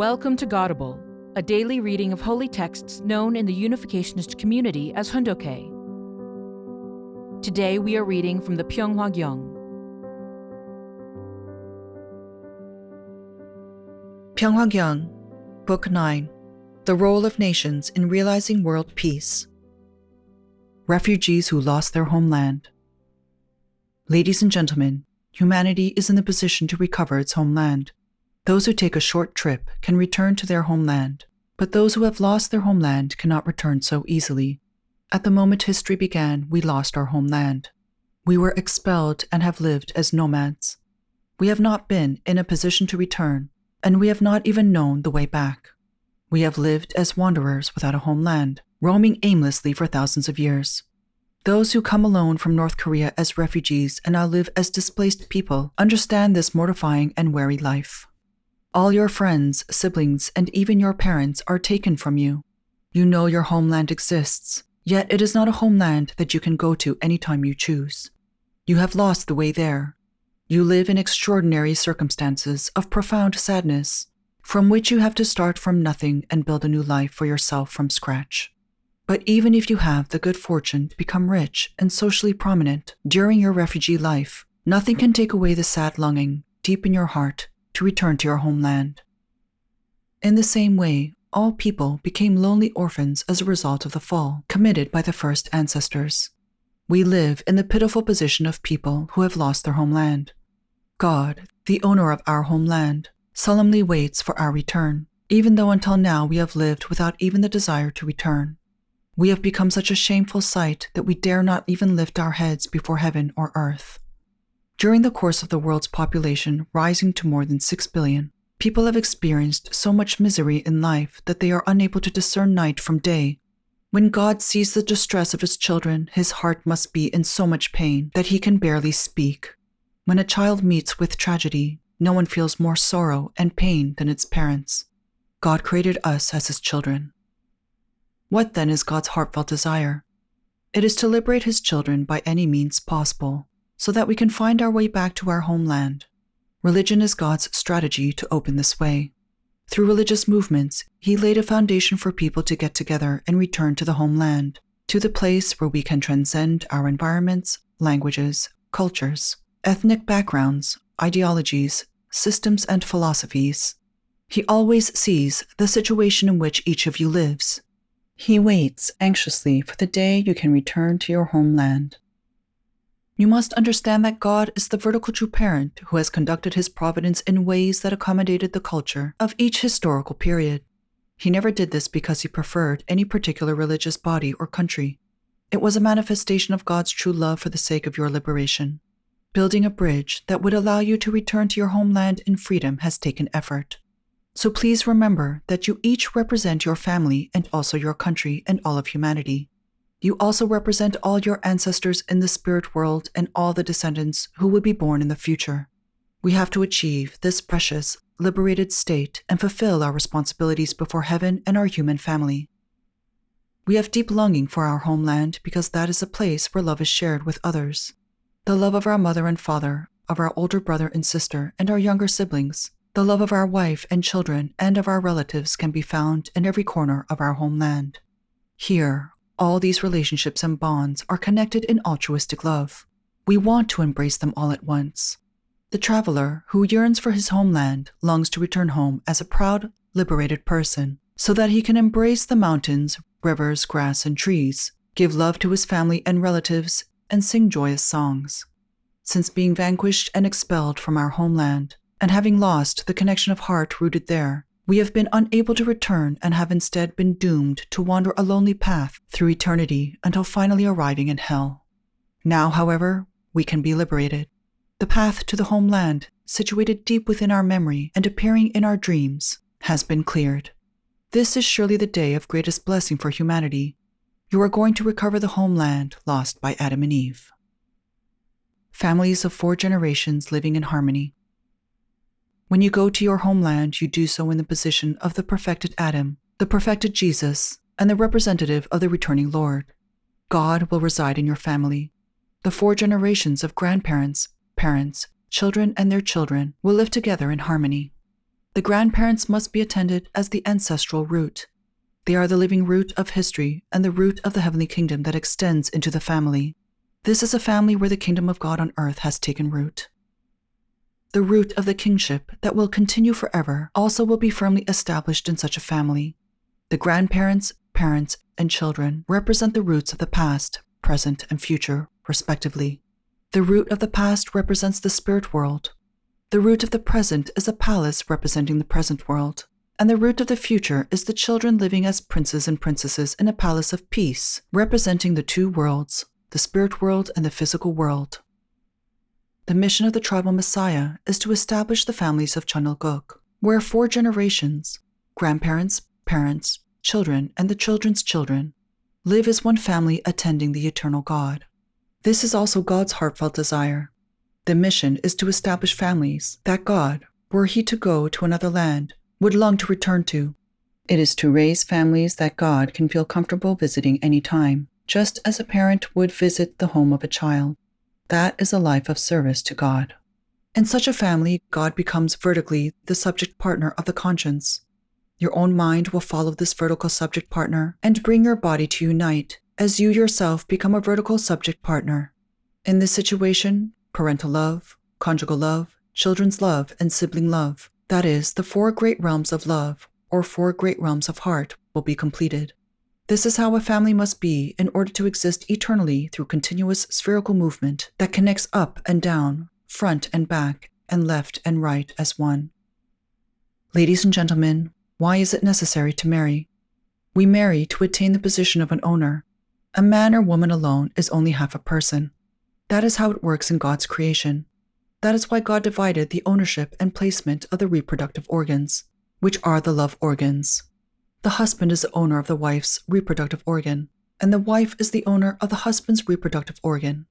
Welcome to Godable, a daily reading of holy texts known in the Unificationist community as Hoon Dok Hae. Today we are reading from the Pyeonghwa Gyeong. Pyeonghwa Gyeong, Book 9 The Role of Nations in Realizing World Peace. Refugees who lost their homeland. Ladies and gentlemen, humanity is in the position to recover its homeland. Those who take a short trip can return to their homeland, but those who have lost their homeland cannot return so easily. At the moment history began, we lost our homeland. We were expelled and have lived as nomads. We have not been in a position to return, and we have not even known the way back. We have lived as wanderers without a homeland, roaming aimlessly for thousands of years. Those who come alone from North Korea as refugees and now live as displaced people understand this mortifying and weary life. All your friends, siblings, and even your parents are taken from you. You know your homeland exists, yet it is not a homeland that you can go to anytime you choose. You have lost the way there. You live in extraordinary circumstances of profound sadness, from which you have to start from nothing and build a new life for yourself from scratch. But even if you have the good fortune to become rich and socially prominent during your refugee life, nothing can take away the sad longing deep in your heart to return to your homeland. In the same way, all people became lonely orphans as a result of the fall committed by the first ancestors. We live in the pitiful position of people who have lost their homeland. God, the owner of our homeland, solemnly waits for our return, even though until now we have lived without even the desire to return. We have become such a shameful sight that we dare not even lift our heads before heaven or earth. During the course of the world's population rising to more than 6 billion, people have experienced so much misery in life that they are unable to discern night from day. When God sees the distress of his children, his heart must be in so much pain that he can barely speak. When a child meets with tragedy, no one feels more sorrow and pain than its parents. God created us as his children. What then is God's heartfelt desire? It is to liberate his children by any means possible so that we can find our way back to our homeland. Religion is God's strategy to open this way. Through religious movements, He laid a foundation for people to get together and return to the homeland, to the place where we can transcend our environments, languages, cultures, ethnic backgrounds, ideologies, systems, and philosophies. He always sees the situation in which each of you lives. He waits anxiously for the day you can return to your homeland. You must understand that God is the vertical true parent who has conducted his providence in ways that accommodated the culture of each historical period. He never did this because he preferred any particular religious body or country. It was a manifestation of God's true love for the sake of your liberation. Building a bridge that would allow you to return to your homeland in freedom has taken effort. So please remember that you each represent your family and also your country and all of humanity. You also represent all your ancestors in the spirit world and all the descendants who would be born in the future. We have to achieve this precious, liberated state and fulfill our responsibilities before heaven and our human family. We have deep longing for our homeland because that is a place where love is shared with others. The love of our mother and father, of our older brother and sister, and our younger siblings, the love of our wife and children, and of our relatives can be found in every corner of our homeland. Here, all these relationships and bonds are connected in altruistic love. We want to embrace them all at once. The traveler who yearns for his homeland longs to return home as a proud, liberated person so that he can embrace the mountains, rivers, grass, and trees, give love to his family and relatives, and sing joyous songs. Since being vanquished and expelled from our homeland, and having lost the connection of heart rooted there, we have been unable to return and have instead been doomed to wander a lonely path through eternity until finally arriving in hell. Now, however, we can be liberated. The path to the homeland, situated deep within our memory and appearing in our dreams, has been cleared. This is surely the day of greatest blessing for humanity. You are going to recover the homeland lost by Adam and Eve. Families of four generations living in harmony. When you go to your homeland, you do so in the position of the perfected Adam, the perfected Jesus, and the representative of the returning Lord. God will reside in your family. The four generations of grandparents, parents, children, and their children will live together in harmony. The grandparents must be attended as the ancestral root. They are the living root of history and the root of the heavenly kingdom that extends into the family. This is a family where the kingdom of God on earth has taken root. The root of the kingship that will continue forever also will be firmly established in such a family. The grandparents, parents, and children represent the roots of the past, present, and future, respectively. The root of the past represents the spirit world. The root of the present is a palace representing the present world. And the root of the future is the children living as princes and princesses in a palace of peace, representing the two worlds, the spirit world and the physical world. The mission of the tribal messiah is to establish the families of Cheon Il Guk, where four generations grandparents, parents, children, and the children's children live as one family attending the eternal God. This is also God's heartfelt desire. The mission is to establish families that God, were he to go to another land, would long to return to. It is to raise families that God can feel comfortable visiting any time, just as a parent would visit the home of a child. That is a life of service to God. In such a family, God becomes vertically the subject partner of the conscience. Your own mind will follow this vertical subject partner and bring your body to unite as you yourself become a vertical subject partner. In this situation, parental love, conjugal love, children's love, and sibling love, that is, the four great realms of love, or four great realms of heart, will be completed. This is how a family must be in order to exist eternally through continuous spherical movement that connects up and down, front and back, and left and right as one. Ladies and gentlemen, why is it necessary to marry? We marry to attain the position of an owner. A man or woman alone is only half a person. That is how it works in God's creation. That is why God divided the ownership and placement of the reproductive organs, which are the love organs. The husband is the owner of the wife's reproductive organ, and the wife is the owner of the husband's reproductive organ.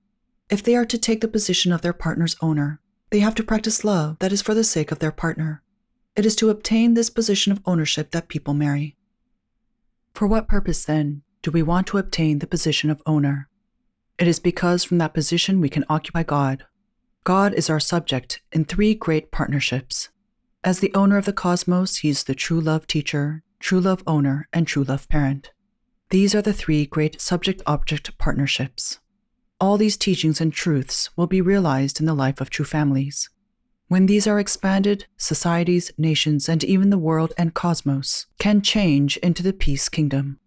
If they are to take the position of their partner's owner, they have to practice love that is for the sake of their partner. It is to obtain this position of ownership that people marry. For what purpose, then, do we want to obtain the position of owner? It is because from that position we can occupy God. God is our subject in three great partnerships. As the owner of the cosmos, he is the true love teacher, true love owner, and true love parent. These are the three great subject object partnerships. All these teachings and truths will be realized in the life of true families. When these are expanded, societies, nations, and even the world and cosmos can change into the peace kingdom.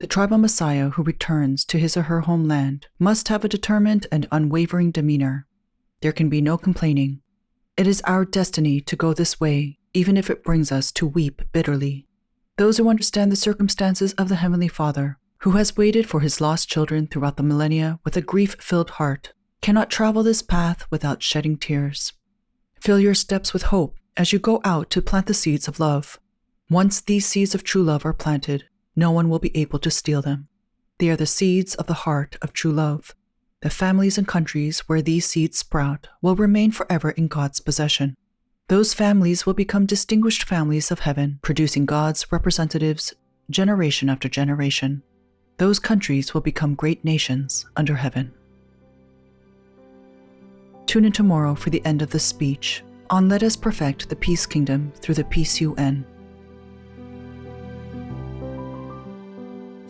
The tribal Messiah who returns to his or her homeland must have a determined and unwavering demeanor. There can be no complaining. It is our destiny to go this way, even if it brings us to weep bitterly. Those who understand the circumstances of the Heavenly Father, who has waited for his lost children throughout the millennia with a grief filled heart, cannot travel this path without shedding tears. Fill your steps with hope as you go out to plant the seeds of love. Once these seeds of true love are planted, no one will be able to steal them. They are the seeds of the heart of true love. The families and countries where these seeds sprout will remain forever in God's possession. Those families will become distinguished families of heaven, producing God's representatives generation after generation. Those countries will become great nations under heaven. Tune in tomorrow for the end of the speech on Let Us Perfect the Peace Kingdom through the Peace UN.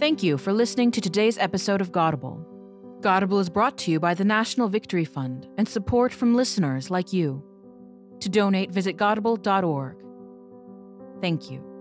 Thank you for listening to today's episode of Godable. Godable is brought to you by the National Victory Fund and support from listeners like you. To donate, visit godable.org. Thank you.